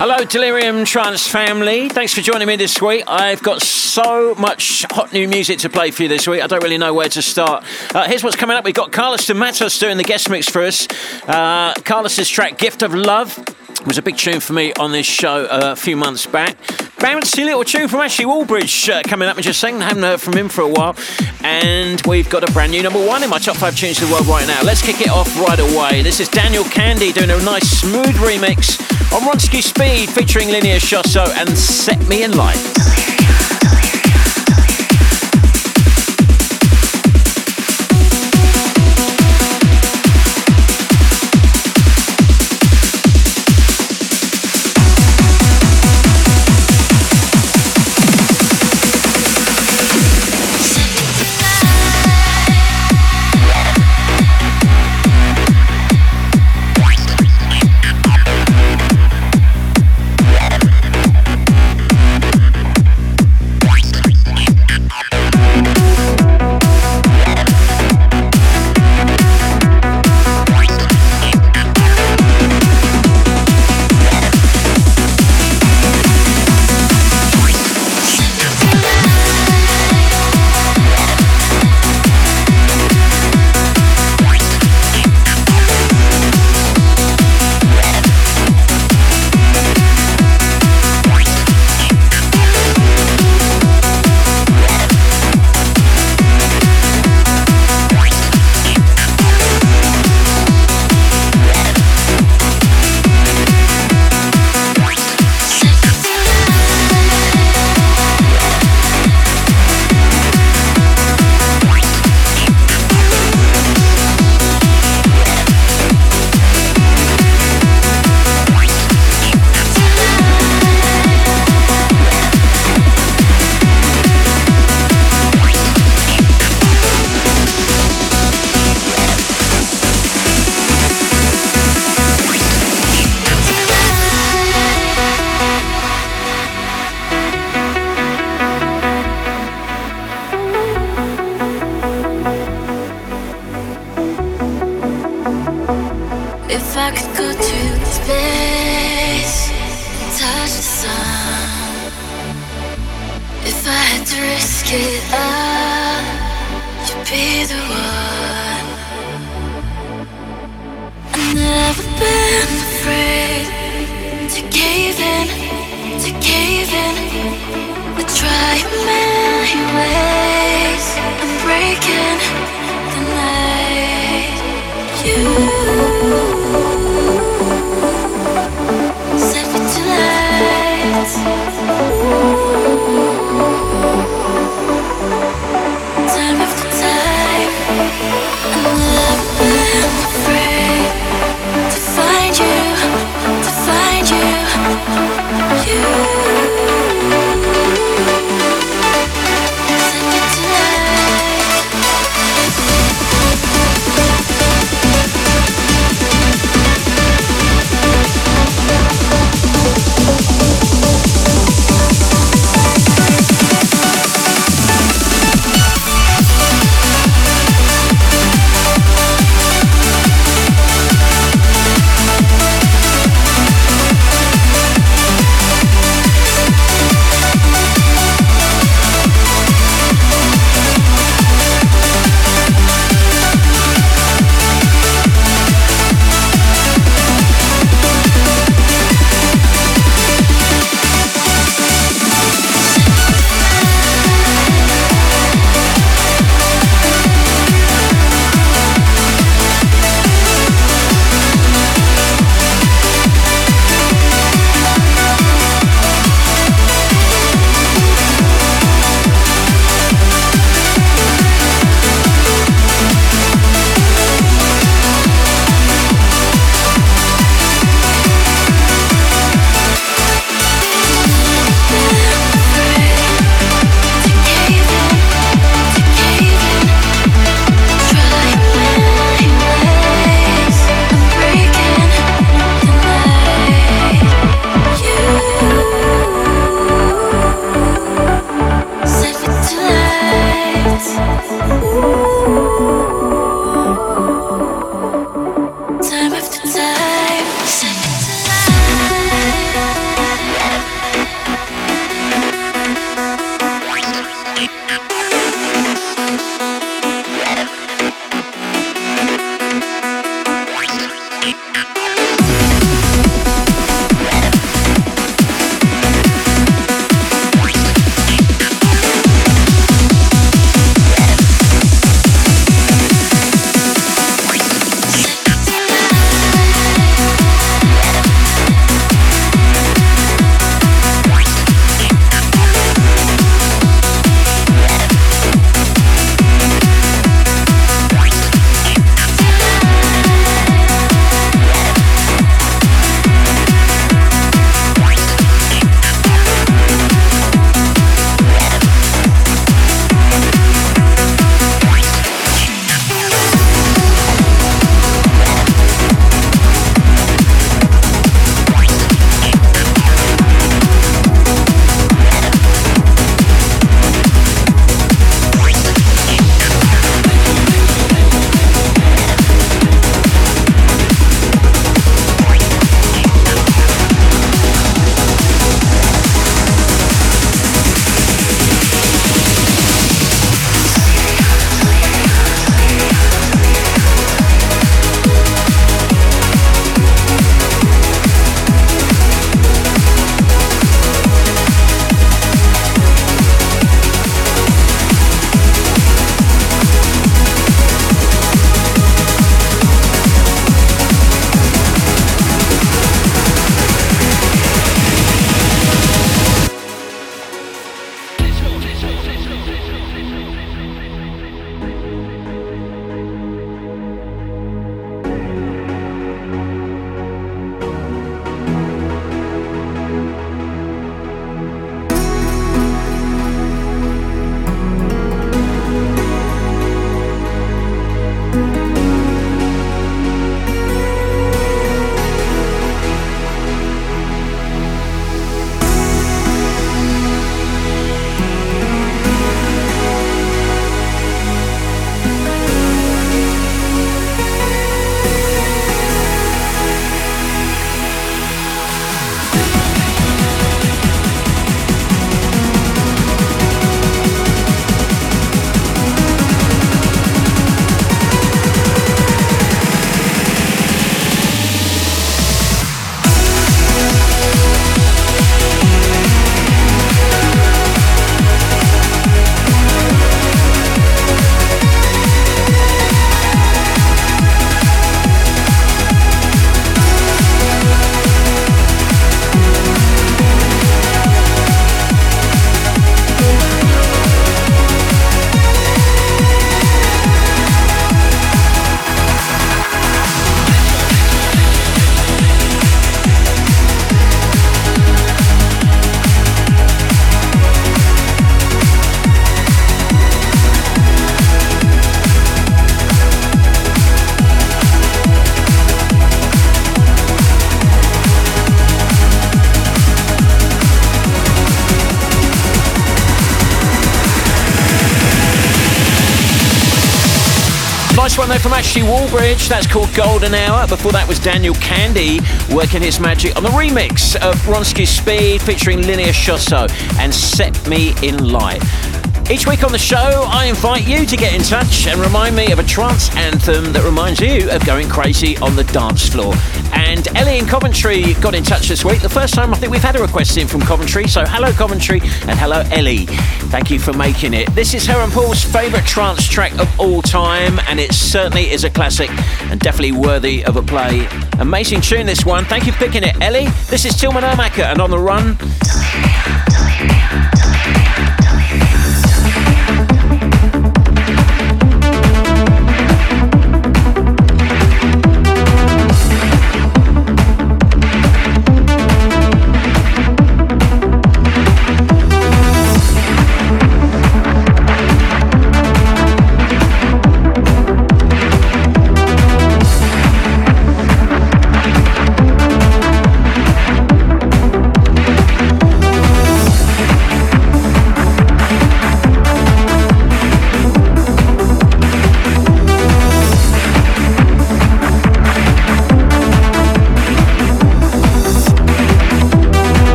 Hello, Delirium Trance family. Thanks for joining me this week. I've got so much hot new music to play for you this week. I don't really know where to start. Uh, here's what's coming up. We've got Carlos de Matos doing the guest mix for us. Uh, Carlos's track "Gift of Love" was a big tune for me on this show uh, a few months back. Bouncy little tune from Ashley Wallbridge uh, coming up and just saying I haven't heard from him for a while. And we've got a brand new number one in my top five tunes of the world right now. Let's kick it off right away. This is Daniel Kandi doing a nice smooth remix on Ronski Speed featuring Linnea Schossow and Set Me in Light. From Wallbridge. That's called Golden Hour. Before that was Daniel Kandi working his magic on the remix of Ronski Speed featuring Linnea Schossow and Set Me in Light. Each week on the show, I invite you to get in touch and remind me of a trance anthem that reminds you of going crazy on the dance floor. And Ellie in Coventry got in touch this week. The first time I think we've had a request in from Coventry. So hello, Coventry, and hello, Ellie. Thank you for making it. This is her and Paul's favourite trance track of all time, and it certainly is a classic and definitely worthy of a play. Amazing tune, this one. Thank you for picking it, Ellie. This is Tillmann Uhrmacher, and on the run.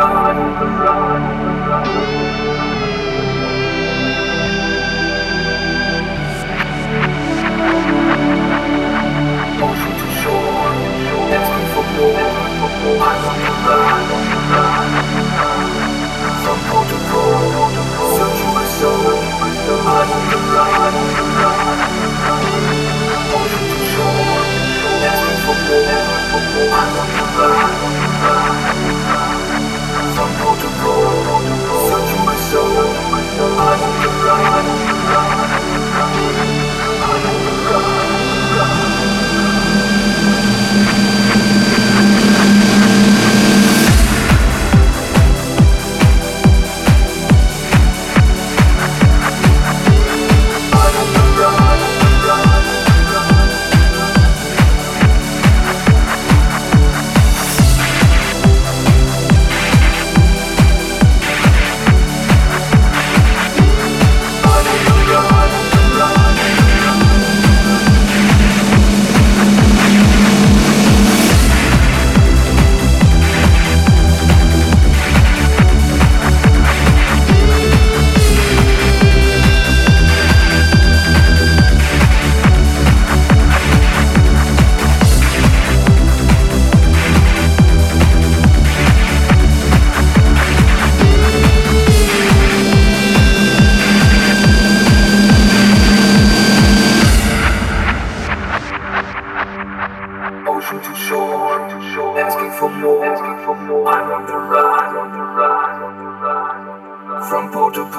Ocean to shore, asking for more, to ride.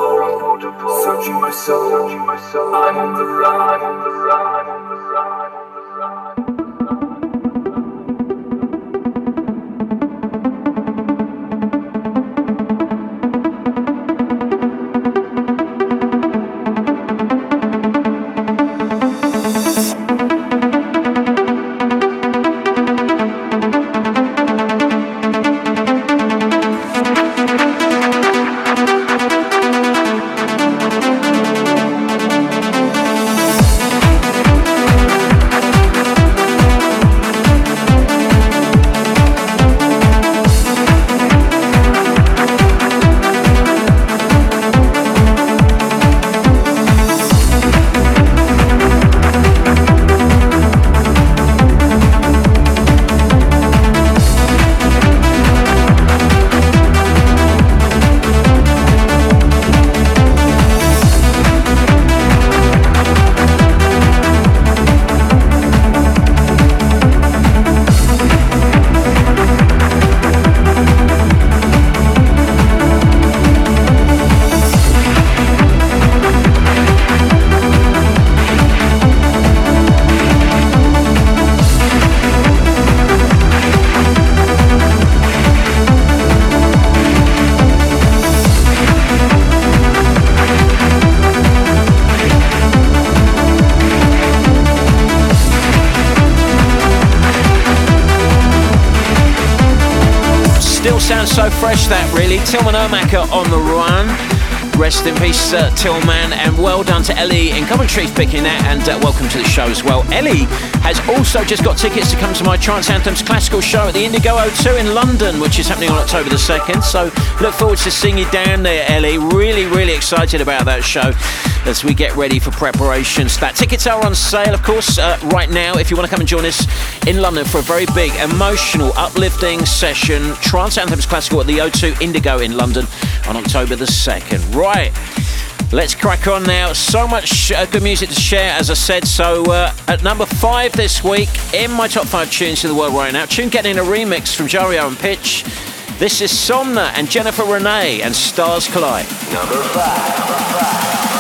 for, searching my soul. I'm on the run. I'm on the run. Tillmann, and well done to Ellie in Coventry for picking that, and uh, welcome to the show as well. Ellie has also just got tickets to come to my Trance Anthems classical show at the Indigo O2 in London, which is happening on October the 2nd. So look forward to seeing you down there, Ellie. Really, really excited about that show as we get ready for preparations. That tickets are on sale, of course, uh, right now. If you want to come and join us in London for a very big, emotional, uplifting session, Trance Anthems Classical at the O2 Indigo in London on October the 2nd. Right. Let's crack on now. So much uh, good music to share, as I said. So, uh, at number five this week, in my top five tunes in the world right now, tune getting a remix from Jario and Pitch. This is Somna and Jennifer Renee and Stars Collide. Number five. Number five.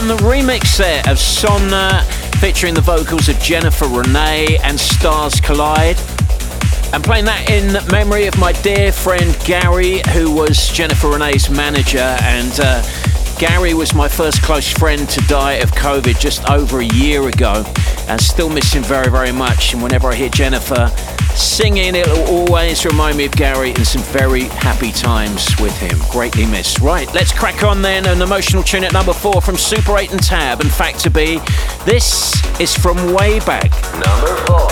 The remix there of Somna featuring the vocals of Jennifer Renee and Stars Collide. And playing that in memory of my dear friend Gary, who was Jennifer Renee's manager. And uh, Gary was my first close friend to die of COVID just over a year ago. And still miss him very, very much. And whenever I hear Jennifer singing, it'll always remind me of Gary and some very happy times with him. Greatly missed. Right, let's crack on then. An emotional tune at number four from Super 8 and Tab and Factor-B. This is from way back. Number four.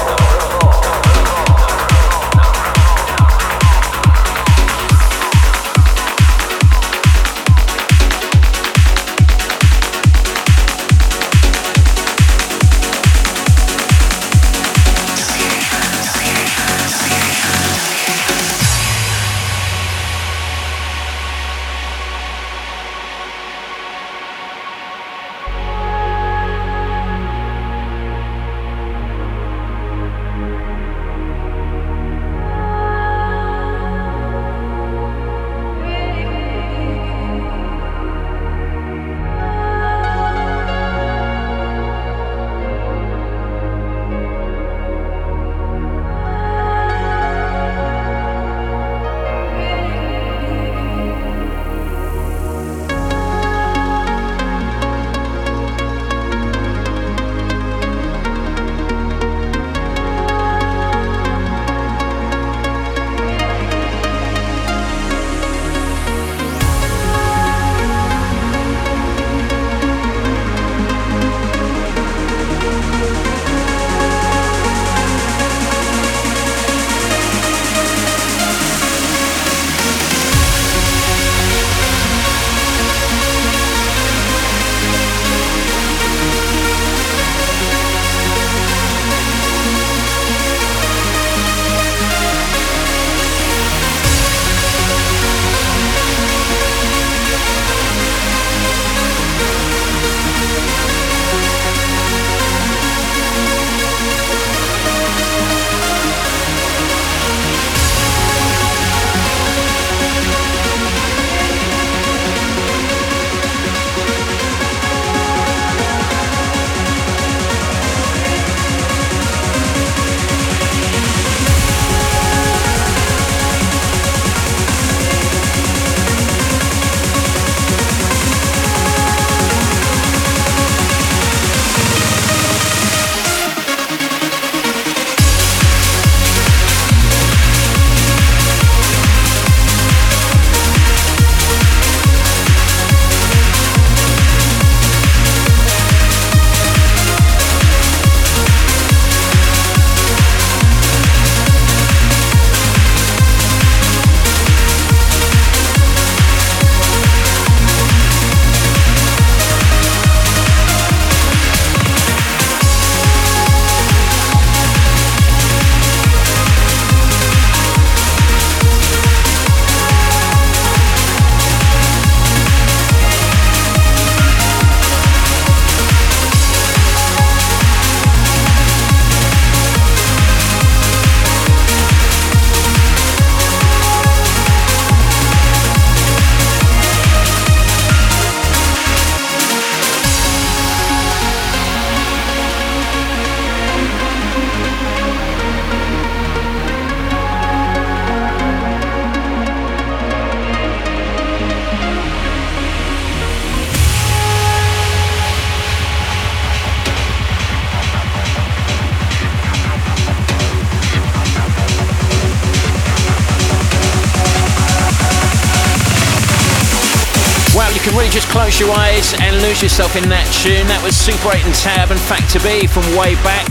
Your eyes and lose yourself in that tune. That was Super 8 and Tab and Factor-B from way back.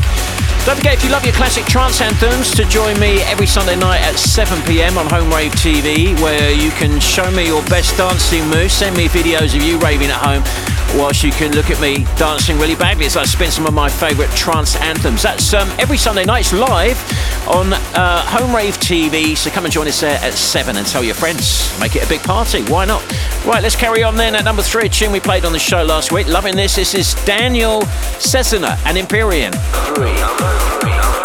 Don't forget, if you love your classic trance anthems, to join me every Sunday night at 7 pm on Home Rave TV, where you can show me your best dancing moves. Send me videos of you raving at home whilst you can look at me dancing really badly as I spin some of my favourite trance anthems. That's um, every Sunday night. It's live on uh, Home Rave TV, so come and join us there at 7 and tell your friends. Make it a big party. Why not? Right, let's carry on then at number three, a tune we played on the show last week. Loving this. This is Daniel Cesena and Empyrean. Three.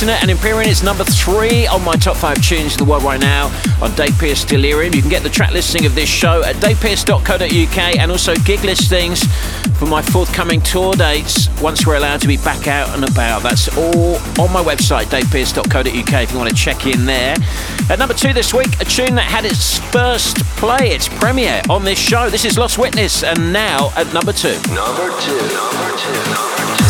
Sessina and Empyrean is number three on my top five tunes in the world right now on Dave Pearce Delirium. You can get the track listing of this show at davepearce.co.uk and also gig listings for my forthcoming tour dates once we're allowed to be back out and about. That's all on my website, davepearce.co.uk, if you want to check in there. At number two this week, a tune that had its first play, its premiere on this show. This is Lost Witness, and now at number two. Number two. Number two. Number two.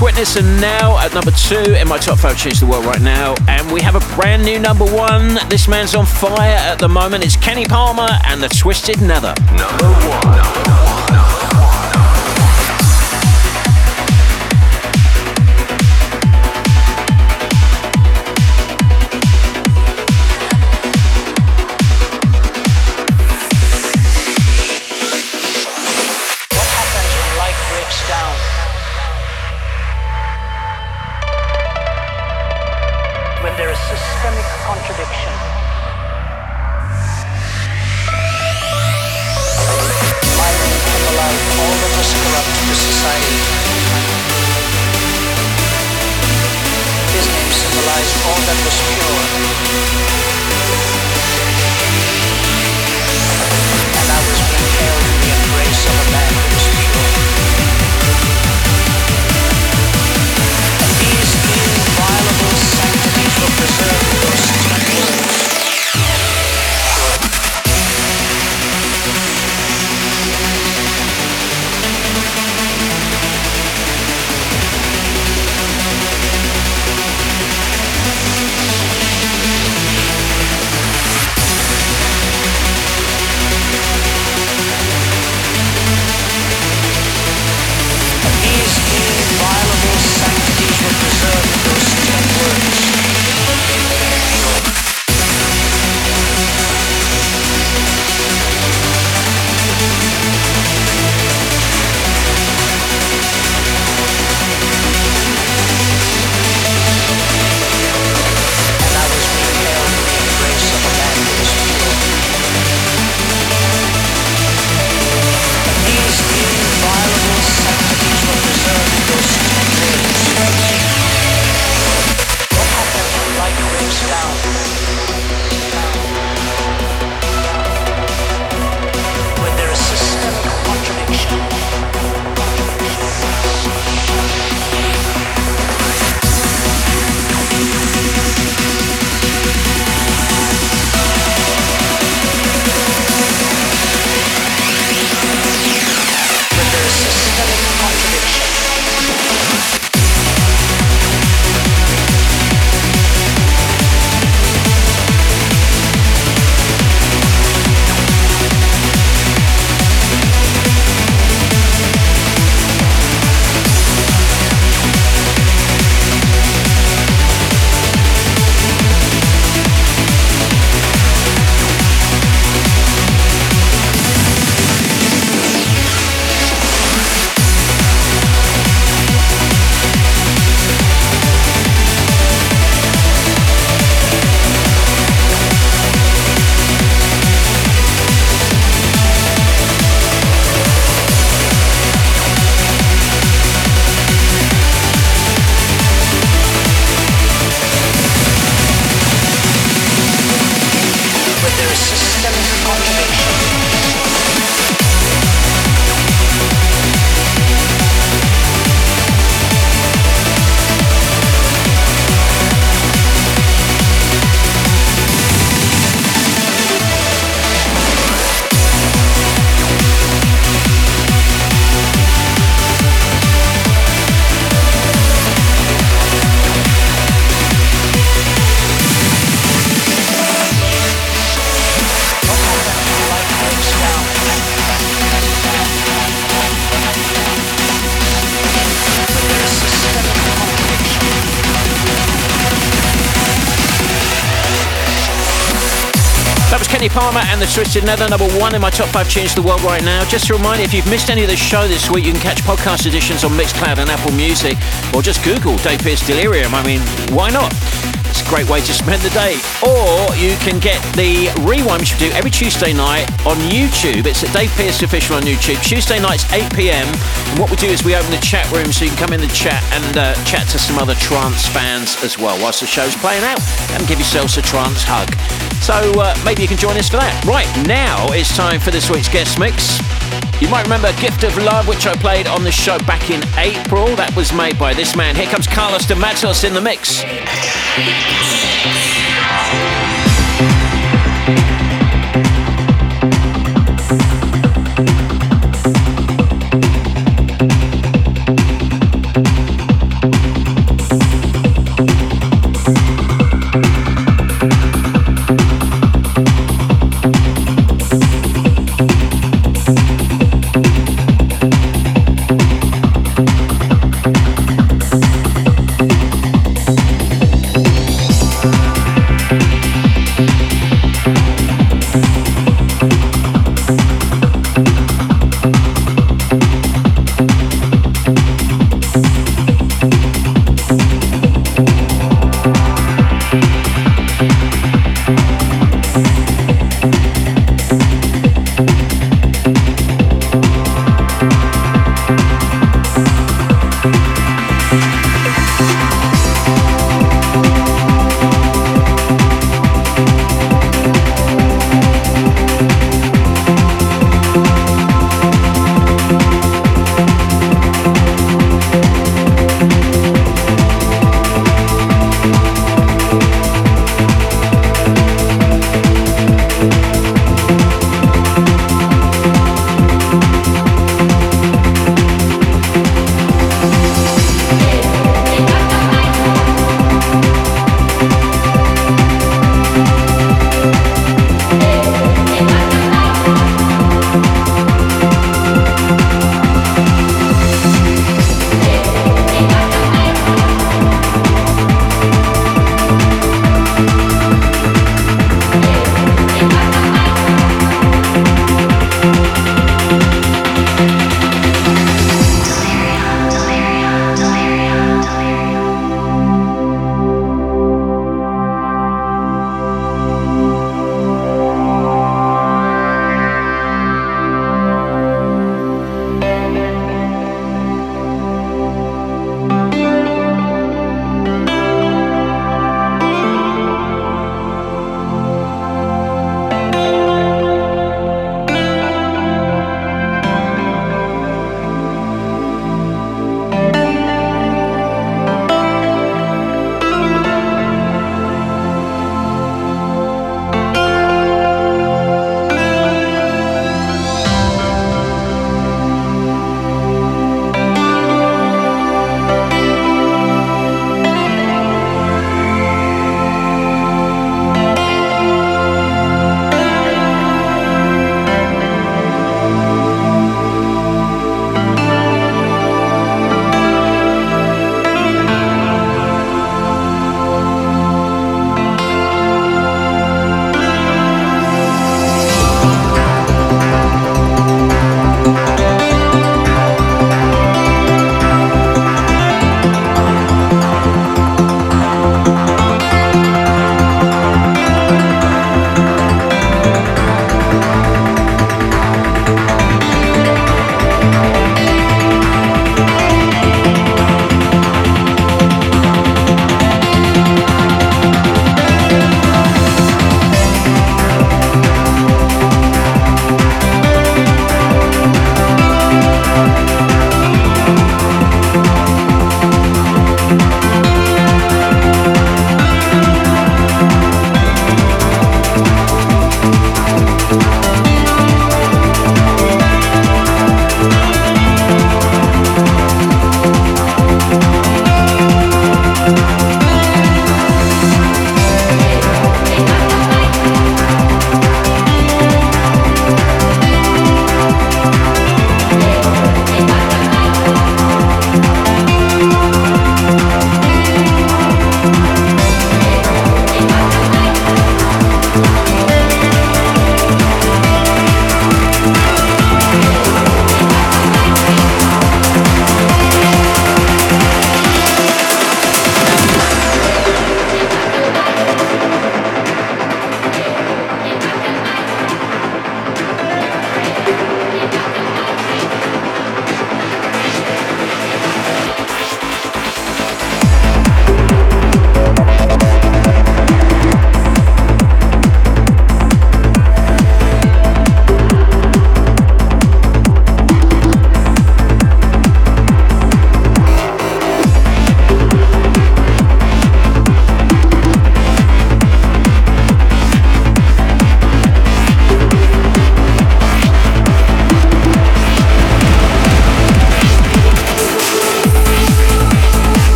was Witness, now at number two in my top five tunes the world right now. And we have a brand new number one. This man's on fire at the moment. It's Kenny Palmer and the Twisted Nether. Number one. Kenny Palmer and the Twisted Nether, number one in my top five of the world right now. Just a reminder, if you've missed any of the show this week, you can catch podcast editions on Mixcloud and Apple Music, or just Google Dave Pearce Delirium. I mean, why not? It's a great way to spend the day. Or you can get the rewind, which we do every Tuesday night on YouTube. It's at Dave Pearce Official on YouTube. Tuesday nights, 8 p.m. And what we do is we open the chat room so you can come in the chat and uh, chat to some other trance fans as well whilst the show's playing out and give yourselves a trance hug. So uh, maybe you can join us for that. Right, now it's time for this week's guest mix. You might remember Gift of Love, which I played on the show back in April. That was made by this man. Here comes Carlos de Matos in the mix.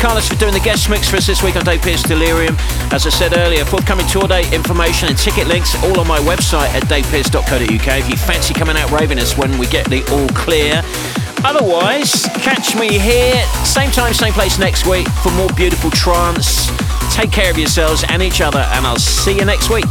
Carlos for doing the guest mix for us this week on Dave Pearce Delirium. As I said earlier, forthcoming tour date information and ticket links all on my website at davepearce.co.uk if you fancy coming out raving us when we get the all clear. Otherwise, catch me here, same time, same place next week for more beautiful trance. Take care of yourselves and each other, and I'll see you next week.